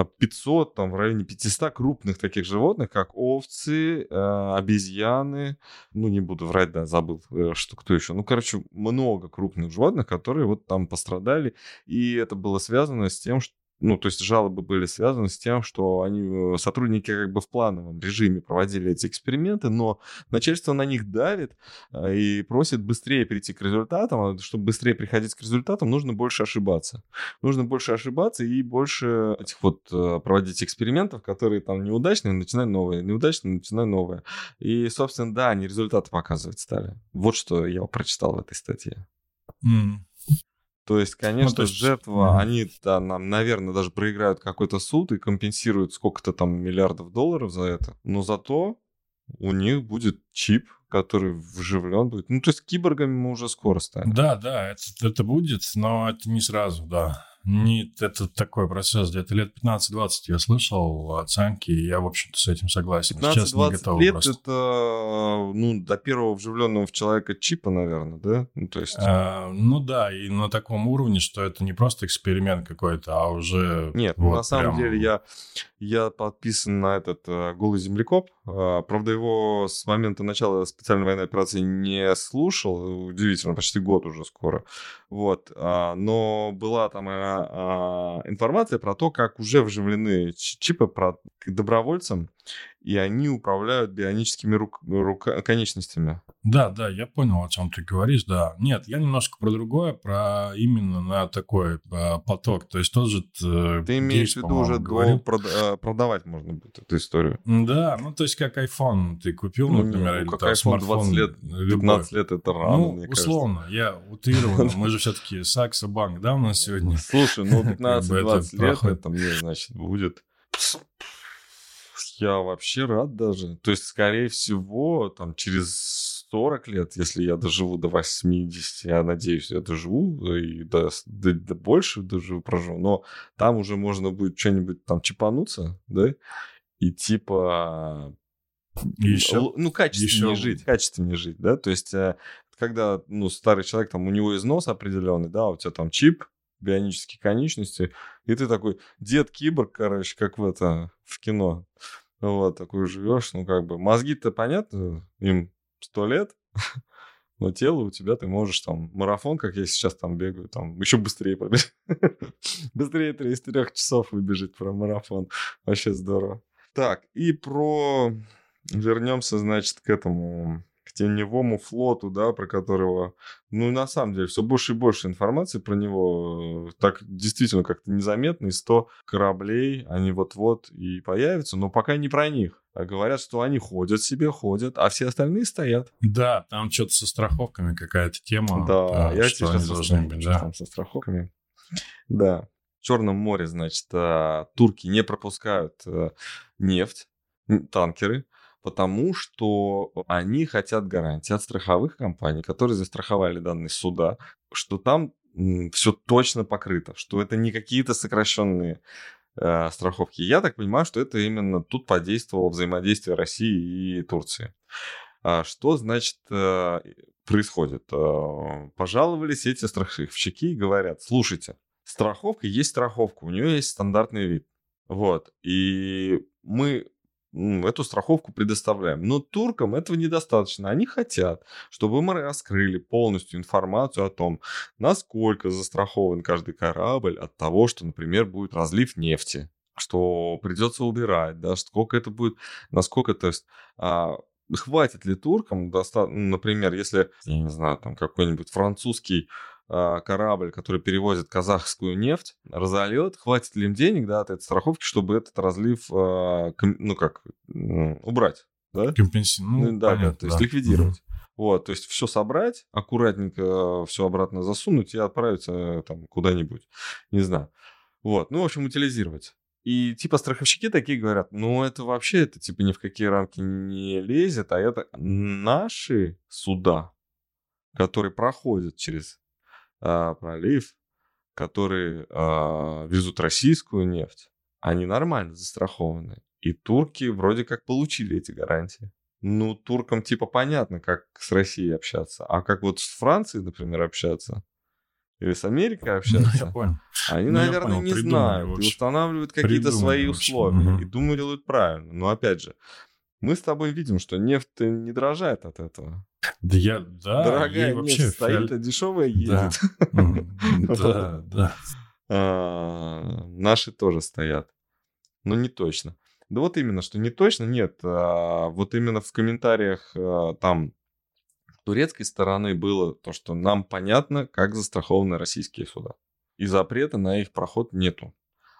[SPEAKER 1] 500, там в районе 500 крупных таких животных, как овцы, э, обезьяны, ну не буду врать, да, забыл, э, что кто еще. Ну, короче, много крупных животных, которые вот там пострадали, и это было связано с тем, что ну, то есть жалобы были связаны с тем, что они, э, сотрудники как бы в плановом режиме проводили эти эксперименты, но начальство на них давит а, и просит быстрее прийти к результатам, а чтобы быстрее приходить к результатам, нужно больше ошибаться. Нужно больше ошибаться и больше этих вот э, проводить экспериментов, которые там неудачные, начинай новые, неудачные, начинай новые. И, собственно, да, они результаты показывать стали. Вот что я прочитал в этой статье.
[SPEAKER 2] Mm.
[SPEAKER 1] То есть, конечно, ну, то есть... жертва, mm-hmm. они, да, нам, наверное, даже проиграют какой-то суд и компенсируют сколько-то там миллиардов долларов за это. Но зато у них будет чип, который вживлен будет. Ну, то есть киборгами мы уже скоро станем.
[SPEAKER 2] Да, да, это, это будет, но это не сразу, да. Нет, это такой процесс. Где-то лет 15-20 я слышал оценки, и я, в общем-то, с этим согласен.
[SPEAKER 1] 15-20 лет просто. это, ну, до первого вживленного в человека чипа, наверное, да? Ну, то есть...
[SPEAKER 2] А, ну да, и на таком уровне, что это не просто эксперимент какой-то, а уже...
[SPEAKER 1] Нет, вот на самом прям... деле я, я подписан на этот uh, «Голый землекоп». Uh, правда, его с момента начала специальной военной операции не слушал. Удивительно, почти год уже скоро. Вот. Uh, но была там а, информация про то, как уже вживлены чипы про, добровольцам, и они управляют бионическими рук, рука, конечностями.
[SPEAKER 2] Да, да, я понял, о чем ты говоришь, да. Нет, я немножко про другое, про именно на такой а, поток. То есть тот же...
[SPEAKER 1] Э, ты имеешь в виду уже до э, продавать можно будет эту историю?
[SPEAKER 2] Да, ну то есть как iPhone ты купил, ну, например, ну, или
[SPEAKER 1] как там, iPhone смартфон 20 лет, 15 лет это рано,
[SPEAKER 2] Ну, условно, кажется. я утрированно. Мы же все-таки Сакса Банк, да, у нас сегодня?
[SPEAKER 1] Слушай, ну *laughs* 15-20 лет это мне, значит, будет я вообще рад даже. То есть, скорее всего, там через 40 лет, если я доживу до 80, я надеюсь, я доживу и до, до, до больше доживу, проживу, но там уже можно будет что-нибудь там чипануться, да, и типа
[SPEAKER 2] еще,
[SPEAKER 1] ну, качественнее еще... жить, качественнее жить, да, то есть, э, когда, ну, старый человек, там, у него износ определенный, да, у тебя там чип, бионические конечности, и ты такой дед-киборг, короче, как в это, в кино. Вот, такой живешь, ну, как бы, мозги-то, понятно, им сто лет, *laughs* но тело у тебя, ты можешь там марафон, как я сейчас там бегаю, там еще быстрее пробежать. *laughs* быстрее из трех часов выбежать про марафон. Вообще здорово. Так, и про... Вернемся, значит, к этому теневому флоту, да, про которого, ну, на самом деле, все больше и больше информации про него. Э, так действительно как-то незаметно, и 100 кораблей, они вот-вот и появятся, но пока не про них. А говорят, что они ходят себе, ходят, а все остальные стоят.
[SPEAKER 2] Да, там что-то со страховками какая-то тема.
[SPEAKER 1] Да, я что сейчас должны быть, да. Там со страховками. Да. В Черном море, значит, э, турки не пропускают э, нефть, танкеры, потому что они хотят гарантии от страховых компаний, которые застраховали данные суда, что там все точно покрыто, что это не какие-то сокращенные э, страховки. Я так понимаю, что это именно тут подействовало взаимодействие России и Турции. А что значит э, происходит? Э, пожаловались эти страховщики и говорят, слушайте, страховка есть страховка, у нее есть стандартный вид. Вот. И мы эту страховку предоставляем. Но туркам этого недостаточно. Они хотят, чтобы мы раскрыли полностью информацию о том, насколько застрахован каждый корабль от того, что, например, будет разлив нефти, что придется убирать, да, сколько это будет, насколько, то есть, а, хватит ли туркам, доста- ну, например, если, я не знаю, там какой-нибудь французский корабль, который перевозит казахскую нефть, разольет, хватит ли им денег, да, от этой страховки, чтобы этот разлив, а, ну как, убрать, да?
[SPEAKER 2] Компенсировать.
[SPEAKER 1] Ну, да, понятно, да, то есть да. ликвидировать. Угу. Вот, то есть все собрать, аккуратненько все обратно засунуть и отправиться там куда-нибудь, не знаю. Вот, ну, в общем, утилизировать. И типа страховщики такие говорят, ну это вообще, это типа ни в какие рамки не лезет, а это наши суда, которые проходят через а, пролив, которые а, везут российскую нефть, они нормально застрахованы. И турки вроде как получили эти гарантии. Ну, туркам типа понятно, как с Россией общаться. А как вот с Францией, например, общаться, или с Америкой общаться, *laughs* ну, я понял. они, ну, наверное, понял. не Придумали знают и устанавливают какие-то свои условия. Угу. И думаю, делают правильно. Но опять же, мы с тобой видим, что нефть не дорожает от этого.
[SPEAKER 2] Да я, да.
[SPEAKER 1] Дорогая нефть вообще стоит, а дешевая едет. *laughs*
[SPEAKER 2] Да, да.
[SPEAKER 1] А, наши тоже стоят. Но не точно. Да вот именно, что не точно, нет. А, вот именно в комментариях а, там турецкой стороны было то, что нам понятно, как застрахованы российские суда. И запрета на их проход нету.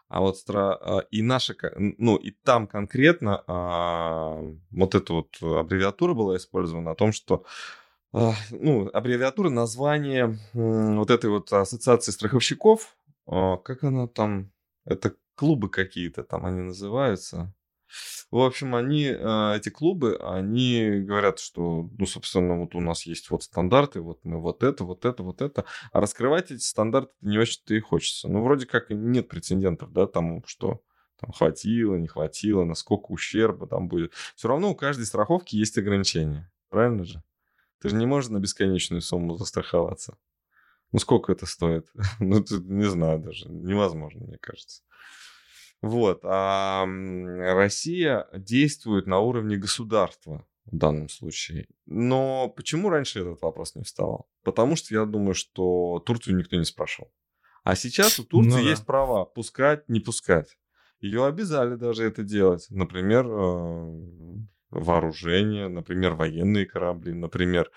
[SPEAKER 1] А вот стра... и наша, ну и там конкретно а, вот эта вот аббревиатура была использована о том, что а, ну, аббревиатура название вот этой вот ассоциации страховщиков, а, как она там, это клубы какие-то там они называются. В общем, они, а, эти клубы, они говорят, что, ну, собственно, вот у нас есть вот стандарты, вот мы вот это, вот это, вот это. А раскрывать эти стандарты не очень-то и хочется. Ну, вроде как нет прецедентов, да, тому, что там хватило, не хватило, насколько ущерба там будет. Все равно у каждой страховки есть ограничения. Правильно же? Ты же не можешь на бесконечную сумму застраховаться. Ну, сколько это стоит? *laughs* ну, не знаю даже. Невозможно, мне кажется. Вот. А Россия действует на уровне государства в данном случае. Но почему раньше этот вопрос не вставал? Потому что я думаю, что Турцию никто не спрашивал. А сейчас у Турции ну, да. есть права пускать, не пускать. Ее обязали даже это делать. Например, э, вооружение, например, военные корабли, например,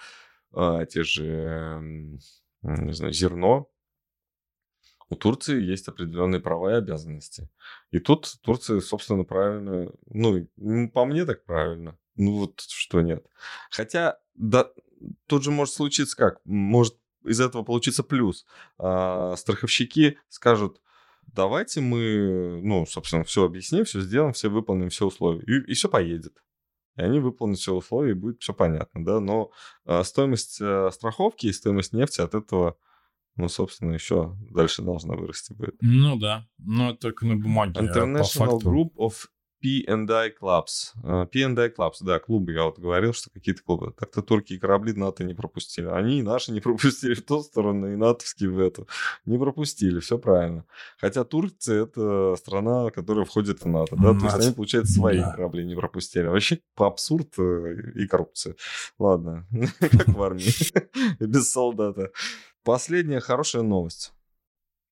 [SPEAKER 1] э, те же, не знаю, зерно у Турции есть определенные права и обязанности. И тут Турция, собственно, правильно, ну, по мне так правильно. Ну вот что нет. Хотя, да, тут же может случиться как? Может из этого получиться плюс. А, страховщики скажут, давайте мы, ну, собственно, все объясним, все сделаем, все выполним все условия. И, и все поедет. И они выполнят все условия, и будет все понятно, да. Но а, стоимость а, страховки и стоимость нефти от этого ну, собственно, еще дальше должна вырасти будет.
[SPEAKER 2] Ну да, но только на бумаге.
[SPEAKER 1] International а Group of P&I Clubs. Uh, P&I Clubs, да, клубы, я вот говорил, что какие-то клубы. Так-то турки и корабли НАТО не пропустили. Они и наши не *laughs* пропустили в ту сторону, и натовские в эту. Не пропустили, все правильно. Хотя Турция — это страна, которая входит в НАТО, да, НАТО. то есть они, получается, свои да. корабли не пропустили. Вообще по абсурд э, и коррупция. Ладно, *laughs* как в армии, *laughs* без солдата. Последняя хорошая новость.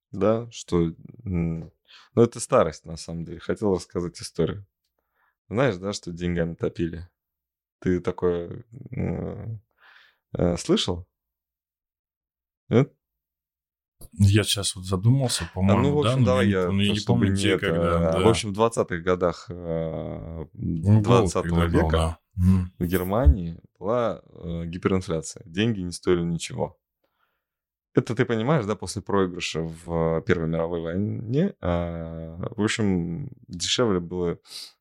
[SPEAKER 1] Да, что... Ну, это старость, на самом деле. Хотел рассказать историю. Знаешь, да, что деньгами топили? Ты такое э, слышал? Нет?
[SPEAKER 2] Я сейчас вот задумался, по-моему, а, ну, в общем,
[SPEAKER 1] да, давай я, я, я не помню, где, это, когда. Да. В общем, в 20-х годах 20 э, -го века да. в Германии была э, гиперинфляция. Деньги не стоили ничего. Это ты понимаешь, да, после проигрыша в Первой мировой войне, а, в общем, дешевле было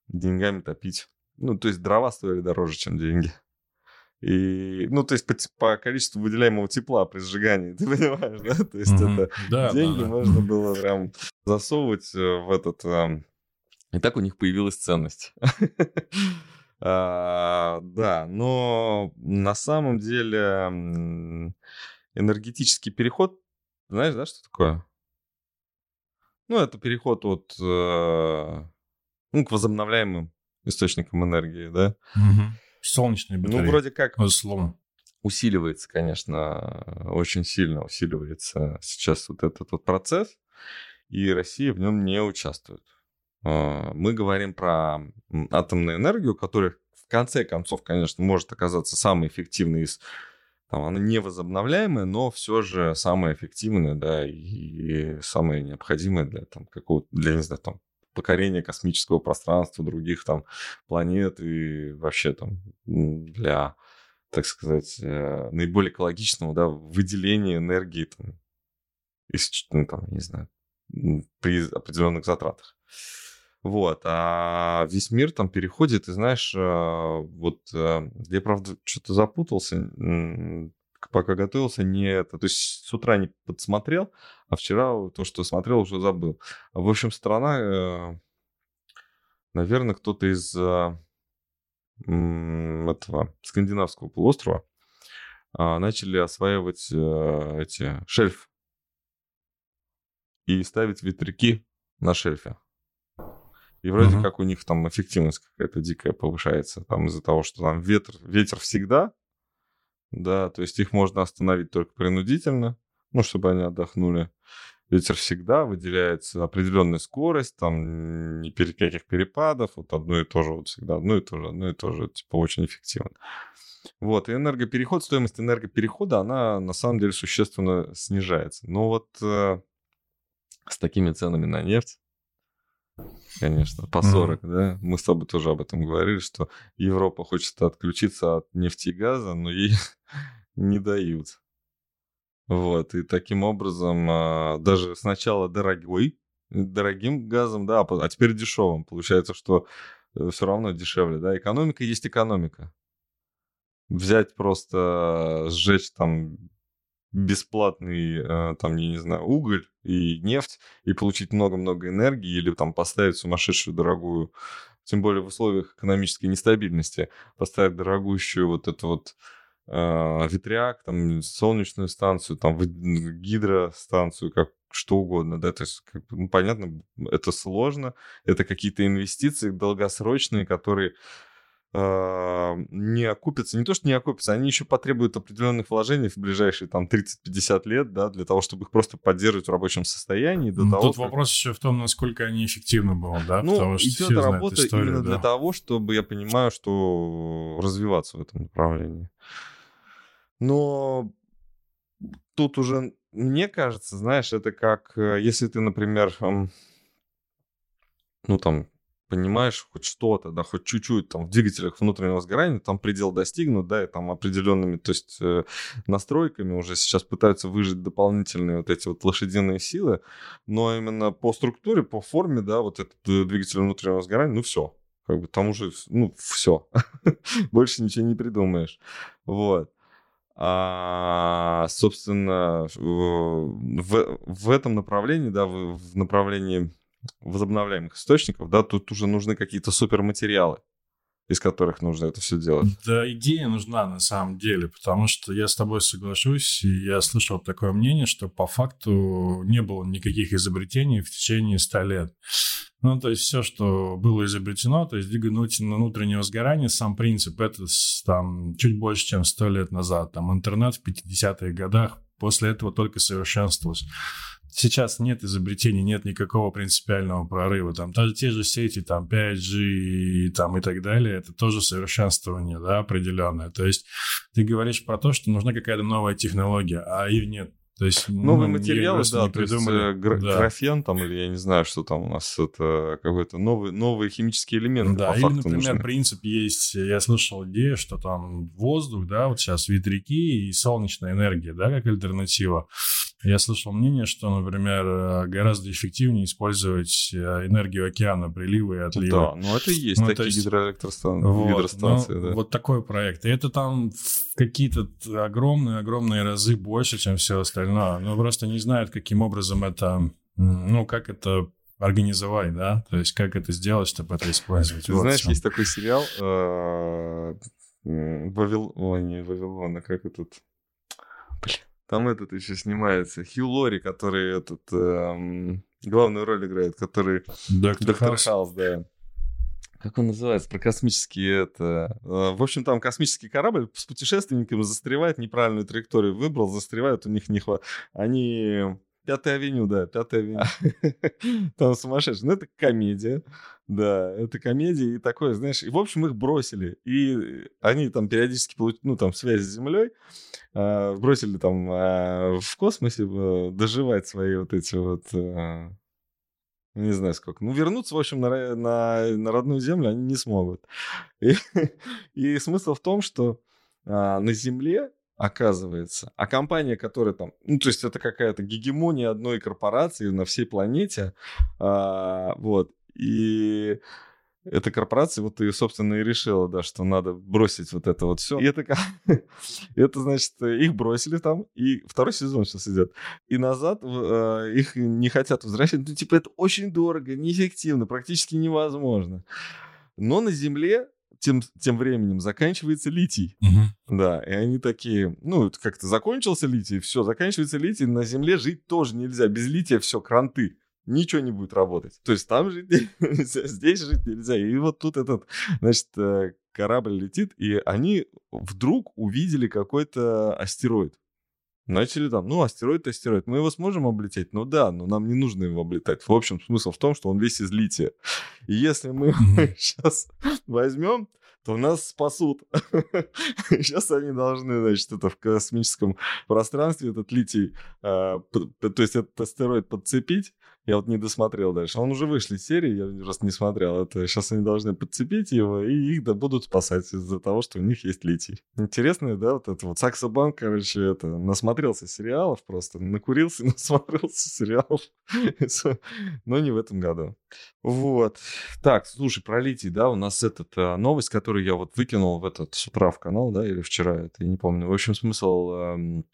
[SPEAKER 1] деньгами топить. Ну, то есть дрова стоили дороже, чем деньги. И, ну, то есть по, по количеству выделяемого тепла при сжигании, *laughs* ты понимаешь, да? То есть mm-hmm. это да, деньги да, да. можно *laughs* было прям засовывать э, в этот... И так у них появилась ценность. *laughs* а, да, но на самом деле энергетический переход, знаешь, да, что такое? Ну, это переход от э, ну, к возобновляемым источникам энергии, да?
[SPEAKER 2] Угу. Солнечные
[SPEAKER 1] батареи. Ну, вроде как...
[SPEAKER 2] Условно.
[SPEAKER 1] Усиливается, конечно, очень сильно усиливается сейчас вот этот вот процесс, и Россия в нем не участвует. А, мы говорим про атомную энергию, которая в конце концов, конечно, может оказаться самой эффективной из там, она невозобновляемая, но все же самая эффективная, да, и самая необходимая для там какого-то, для, не знаю, там, покорения космического пространства, других там планет и вообще там для, так сказать, э, наиболее экологичного, да, выделения энергии там, из, ну, там, не знаю, при определенных затратах. Вот, а весь мир там переходит, и знаешь, а, вот а, я, правда, что-то запутался, пока готовился, не это, то есть с утра не подсмотрел, а вчера то, что смотрел, уже забыл. В общем, страна, э, наверное, кто-то из а, этого скандинавского полуострова начали осваивать э, эти шельф и ставить ветряки на шельфе. И вроде uh-huh. как у них там эффективность какая-то дикая повышается, там из-за того, что там ветер, ветер всегда, да, то есть их можно остановить только принудительно, ну, чтобы они отдохнули. Ветер всегда выделяется определенная скорость, там ни перед каких перепадов, вот одно и то же, вот всегда одно и то же, одно и то же, типа очень эффективно. Вот, и энергопереход, стоимость энергоперехода, она на самом деле существенно снижается. Но вот э, с такими ценами на нефть, конечно, по 40, mm-hmm. да. Мы с тобой тоже об этом говорили, что Европа хочет отключиться от нефти и газа, но ей *laughs* не дают. Вот, и таким образом а, даже сначала дорогой, дорогим газом, да, а, а теперь дешевым. Получается, что э, все равно дешевле, да. Экономика есть экономика. Взять просто, сжечь там бесплатный, э, там, я не знаю, уголь и нефть, и получить много-много энергии, или там поставить сумасшедшую дорогую, тем более в условиях экономической нестабильности, поставить дорогущую вот эту вот э, ветряк, там, солнечную станцию, там, гидростанцию, как что угодно, да, то есть, как, ну, понятно, это сложно, это какие-то инвестиции долгосрочные, которые не окупятся, не то, что не окупятся, они еще потребуют определенных вложений в ближайшие там 30-50 лет, да, для того, чтобы их просто поддерживать в рабочем состоянии. До
[SPEAKER 2] ну,
[SPEAKER 1] того,
[SPEAKER 2] Тут как... вопрос еще в том, насколько они эффективны будут, да?
[SPEAKER 1] Ну, Потому что идет работа историю, именно да. для того, чтобы я понимаю, что развиваться в этом направлении. Но тут уже, мне кажется, знаешь, это как, э, если ты, например, ну там, понимаешь хоть что-то, да, хоть чуть-чуть там в двигателях внутреннего сгорания, там предел достигнут, да, и там определенными, то есть э, настройками уже сейчас пытаются выжить дополнительные вот эти вот лошадиные силы, но именно по структуре, по форме, да, вот этот э, двигатель внутреннего сгорания, ну все, как бы там уже, ну, все, *laughs* больше ничего не придумаешь, вот. А, собственно, в, в этом направлении, да, в, в направлении возобновляемых источников, да, тут уже нужны какие-то суперматериалы из которых нужно это все делать.
[SPEAKER 2] Да, идея нужна на самом деле, потому что я с тобой соглашусь, и я слышал такое мнение, что по факту не было никаких изобретений в течение 100 лет. Ну, то есть все, что было изобретено, то есть двигатель внутреннего сгорания, сам принцип, это там чуть больше, чем 100 лет назад. Там интернет в 50-х годах после этого только совершенствовался сейчас нет изобретений, нет никакого принципиального прорыва. Там даже те же сети, там 5G и, там, и так далее, это тоже совершенствование, да, определенное. То есть ты говоришь про то, что нужна какая-то новая технология, а ее нет. То есть
[SPEAKER 1] новые ну, материалы, да, то есть э, гра- да. графен там или я не знаю, что там у нас это какой-то новый новые химические элементы.
[SPEAKER 2] Да, или, например, нужны. принцип есть. Я слышал идею, что там воздух, да, вот сейчас ветряки и солнечная энергия, да, как альтернатива. Я слышал мнение, что, например, э, гораздо эффективнее использовать э, энергию океана, приливы и отливы.
[SPEAKER 1] Да, ну это и есть ну, такие есть... гидроэлектростанции.
[SPEAKER 2] Вот, гидростанции ну, да. вот такой проект. И это там какие-то огромные-огромные разы больше, чем все остальное остальное. Ну, просто не знают, каким образом это, ну, как это организовать, да? То есть как это сделать, чтобы это использовать.
[SPEAKER 1] Ты вот знаешь, есть такой сериал э, Вавил... Ой, не Вавилон, а как этот... Блин, там этот еще снимается. Хью Лори, который этот... Эм, главную роль играет, который...
[SPEAKER 2] Доктор,
[SPEAKER 1] Доктор Хаус, да как он называется, про космические это... Э, в общем, там космический корабль с путешественниками застревает, неправильную траекторию выбрал, застревает, у них не хватает. Они... Пятая авеню, да, пятая авеню. *laughs* Там сумасшедший. Ну, это комедия. Да, это комедия и такое, знаешь, и, в общем, их бросили. И они там периодически, ну, там, связь с Землей, э, бросили там э, в космосе доживать свои вот эти вот не знаю сколько. Ну, вернуться, в общем, на, на, на родную землю они не смогут. *laughs* И, и смысл в том, что а, на Земле оказывается. А компания, которая там, ну, то есть это какая-то гегемония одной корпорации на всей планете, а, вот, и эта корпорация вот и, собственно, и решила, да, что надо бросить вот это вот все. И это, *laughs* это значит, их бросили там, и второй сезон сейчас идет. И назад э, их не хотят возвращать. Ну, типа, это очень дорого, неэффективно, практически невозможно. Но на Земле тем, тем временем заканчивается литий.
[SPEAKER 2] Угу.
[SPEAKER 1] Да, и они такие, ну, как-то закончился литий, все, заканчивается литий, на Земле жить тоже нельзя. Без лития все, кранты. Ничего не будет работать. То есть там жить нельзя, *laughs* здесь жить нельзя. И вот тут этот, значит, э, корабль летит, и они вдруг увидели какой-то астероид. Начали там, ну, астероид, астероид. Мы его сможем облететь? Ну да, но нам не нужно его облетать. В общем, смысл в том, что он весь из лития. И если мы сейчас *laughs* возьмем, то нас спасут. *laughs* Сейчас они должны, значит, это в космическом пространстве этот литий, э, то есть этот астероид подцепить, я вот не досмотрел дальше. Он уже вышли серии, я просто не смотрел. Это сейчас они должны подцепить его, и их да будут спасать из-за того, что у них есть литий. Интересно, да, вот это вот Саксо Банк, короче, это, насмотрелся сериалов просто, накурился *laughs* насмотрелся сериалов. Но не в этом году. Вот. Так, слушай, про литий, да, у нас этот э, новость, которую я вот выкинул в этот с утра в канал, да, или вчера, это я не помню. В общем, смысл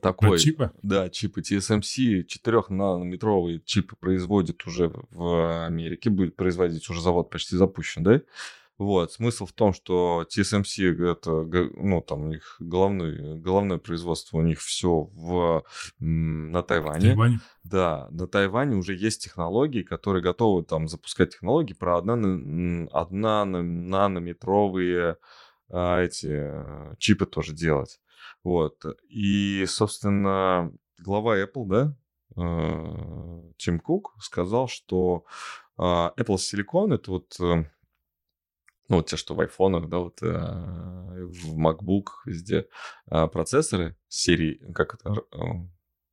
[SPEAKER 1] такой. Про
[SPEAKER 2] чипы?
[SPEAKER 1] Да, чипы TSMC, 4-нанометровые чипы производит уже в Америке, будет производить, уже завод почти запущен, да? Вот, смысл в том, что TSMC это, ну, там у них головное, головное производство у них все в, на Тайване.
[SPEAKER 2] Тайване.
[SPEAKER 1] Да, на Тайване уже есть технологии, которые готовы там запускать технологии про одна, одна нанометровые а, эти э, чипы тоже делать. Вот. И, собственно, глава Apple, да, э, Тим Кук сказал, что а, Apple Silicon это вот э, ну, вот те, что в айфонах, да, вот э, в MacBook, везде а, процессоры серии, как это,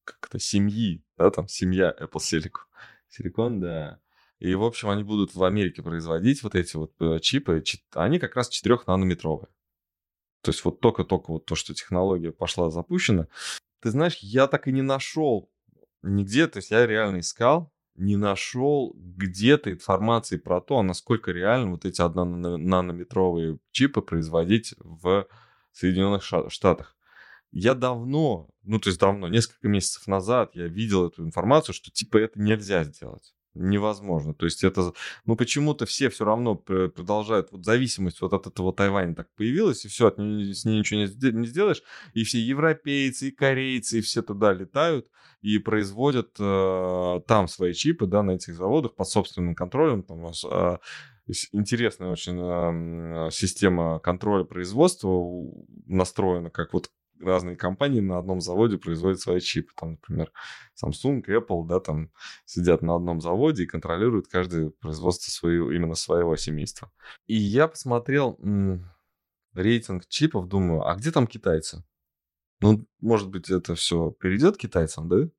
[SPEAKER 1] как это, семьи, да, там семья Apple Silicon, Silicon, да. И, в общем, они будут в Америке производить вот эти вот чипы, они как раз 4-нанометровые. То есть вот только-только вот то, что технология пошла запущена. Ты знаешь, я так и не нашел нигде, то есть я реально искал, не нашел где-то информации про то, насколько реально вот эти однонанометровые чипы производить в Соединенных Штатах. Я давно, ну то есть давно, несколько месяцев назад я видел эту информацию, что типа это нельзя сделать невозможно. То есть это, ну почему-то все все равно продолжают, вот зависимость вот от этого Тайваня так появилась, и все, от нее, с ней ничего не, сделаешь, и все европейцы, и корейцы, и все туда летают и производят э, там свои чипы, да, на этих заводах под собственным контролем, там э, интересная очень э, система контроля производства настроена, как вот разные компании на одном заводе производят свои чипы. Там, например, Samsung, Apple, да, там сидят на одном заводе и контролируют каждое производство свою, именно своего семейства. И я посмотрел м- рейтинг чипов, думаю, а где там китайцы? Ну, может быть, это все перейдет китайцам, да?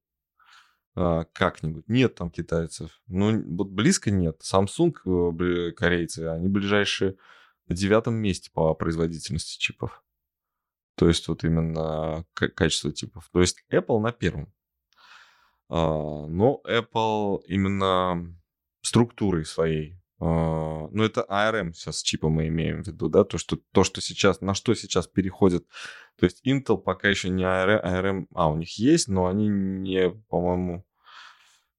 [SPEAKER 1] А, как-нибудь. Нет там китайцев. Ну, вот близко нет. Samsung, э, корейцы, они ближайшие на девятом месте по производительности чипов. То есть вот именно качество типов. То есть Apple на первом. А, но Apple именно структурой своей. А, ну, это ARM сейчас чипа мы имеем в виду, да, то, что, то, что сейчас, на что сейчас переходит. То есть Intel пока еще не ARM, ARM, а, у них есть, но они не, по-моему,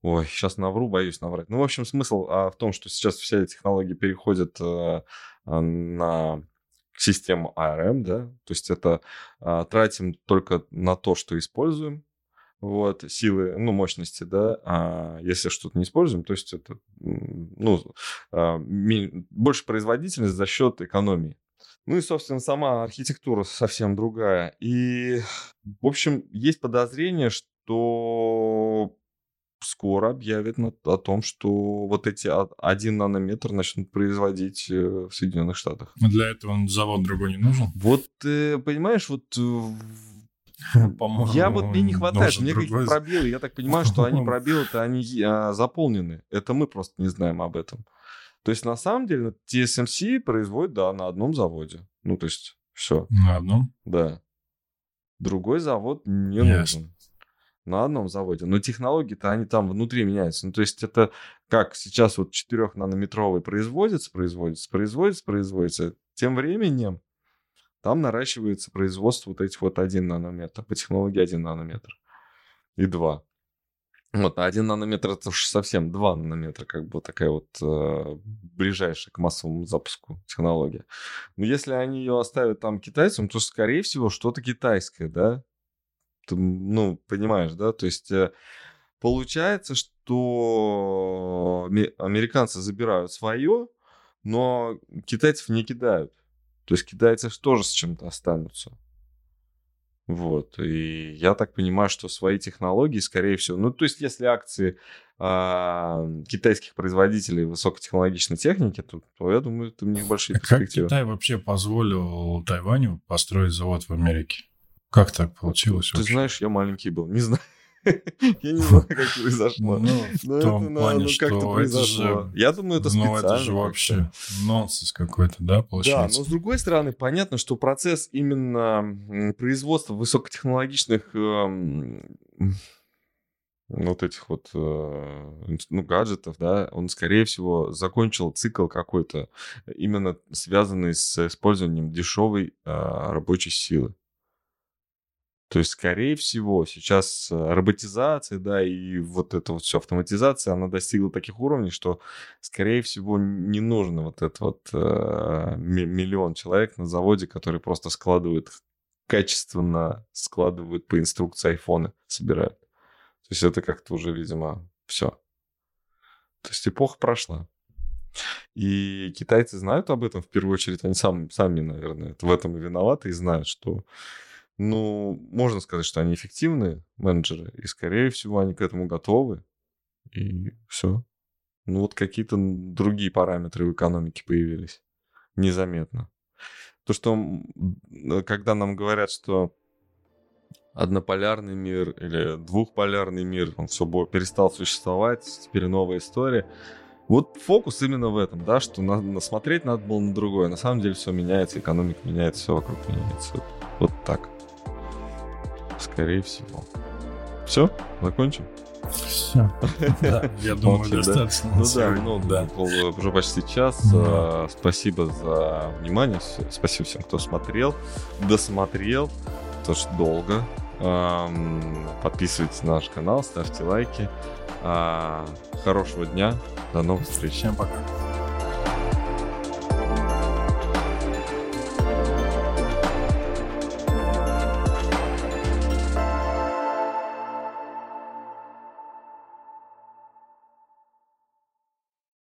[SPEAKER 1] Ой, сейчас навру, боюсь наврать. Ну, в общем, смысл а, в том, что сейчас все технологии переходят а, на систему ARM, да, то есть это а, тратим только на то, что используем, вот, силы, ну, мощности, да, а если что-то не используем, то есть это, ну, а, больше производительность за счет экономии. Ну и, собственно, сама архитектура совсем другая. И, в общем, есть подозрение, что скоро объявят о том, что вот эти один нанометр начнут производить э, в Соединенных Штатах.
[SPEAKER 2] А для этого завод другой не нужен?
[SPEAKER 1] Вот, э, понимаешь, вот *laughs* я вот мне не хватает, мне какие-то пробелы. Я так понимаю, что они *laughs* пробелы-то они а, заполнены. Это мы просто не знаем об этом. То есть на самом деле TSMC производит, да, на одном заводе. Ну, то есть все.
[SPEAKER 2] На одном?
[SPEAKER 1] Да. другой завод не нужен. На одном заводе. Но технологии-то они там внутри меняются. Ну, то есть это как сейчас вот 4-нанометровый производится, производится, производится, производится. Тем временем там наращивается производство вот этих вот 1 нанометр, по технологии 1 нанометр и 2. Вот, а 1 нанометр это уж совсем 2 нанометра, как бы такая вот э, ближайшая к массовому запуску технология. Но если они ее оставят там китайцам, то, скорее всего, что-то китайское, да? Ты, ну, понимаешь, да? То есть э, получается, что аме- американцы забирают свое, но китайцев не кидают. То есть китайцы тоже с чем-то останутся. Вот. И я так понимаю, что свои технологии, скорее всего... Ну, то есть, если акции а, китайских производителей высокотехнологичной техники, то, то я думаю, это у них большие
[SPEAKER 2] А как
[SPEAKER 1] перспективы.
[SPEAKER 2] Китай вообще позволил Тайваню построить завод в Америке? Как так получилось
[SPEAKER 1] Ты
[SPEAKER 2] вообще?
[SPEAKER 1] знаешь, я маленький был, не знаю. *laughs* Я не знаю, как произошло.
[SPEAKER 2] Ну, в том плане,
[SPEAKER 1] ну, как-то
[SPEAKER 2] что это
[SPEAKER 1] произошло.
[SPEAKER 2] же...
[SPEAKER 1] Я думаю, это
[SPEAKER 2] Ну,
[SPEAKER 1] специально.
[SPEAKER 2] это же вообще нонсенс какой-то, да,
[SPEAKER 1] Да,
[SPEAKER 2] получается?
[SPEAKER 1] но с другой стороны, понятно, что процесс именно производства высокотехнологичных эм, вот этих вот э, ну, гаджетов, да, он, скорее всего, закончил цикл какой-то, именно связанный с использованием дешевой э, рабочей силы. То есть, скорее всего, сейчас э, роботизация, да, и вот эта вот все автоматизация, она достигла таких уровней, что, скорее всего, не нужно вот этот вот э, ми- миллион человек на заводе, которые просто складывают качественно, складывают по инструкции айфоны, собирают. То есть это как-то уже, видимо, все. То есть эпоха прошла. И китайцы знают об этом в первую очередь, они сам, сами, наверное, в этом и виноваты и знают, что ну, можно сказать, что они эффективные менеджеры, и, скорее всего, они к этому готовы, и все. Ну, вот какие-то другие параметры в экономике появились незаметно. То, что когда нам говорят, что однополярный мир или двухполярный мир, он все перестал существовать, теперь новая история. Вот фокус именно в этом, да, что на, на- смотреть надо было на другое. На самом деле все меняется, экономика меняется, все вокруг меняется. Вот так. Скорее всего. Все, закончим.
[SPEAKER 2] Все. Да, я думаю, достаточно.
[SPEAKER 1] Ну да, много,
[SPEAKER 2] Да.
[SPEAKER 1] уже почти час. А, Спасибо за внимание. Спасибо всем, кто смотрел, досмотрел. Тоже долго. Подписывайтесь на наш канал, ставьте лайки. А, Хорошего дня. До новых встреч.
[SPEAKER 2] Всем пока.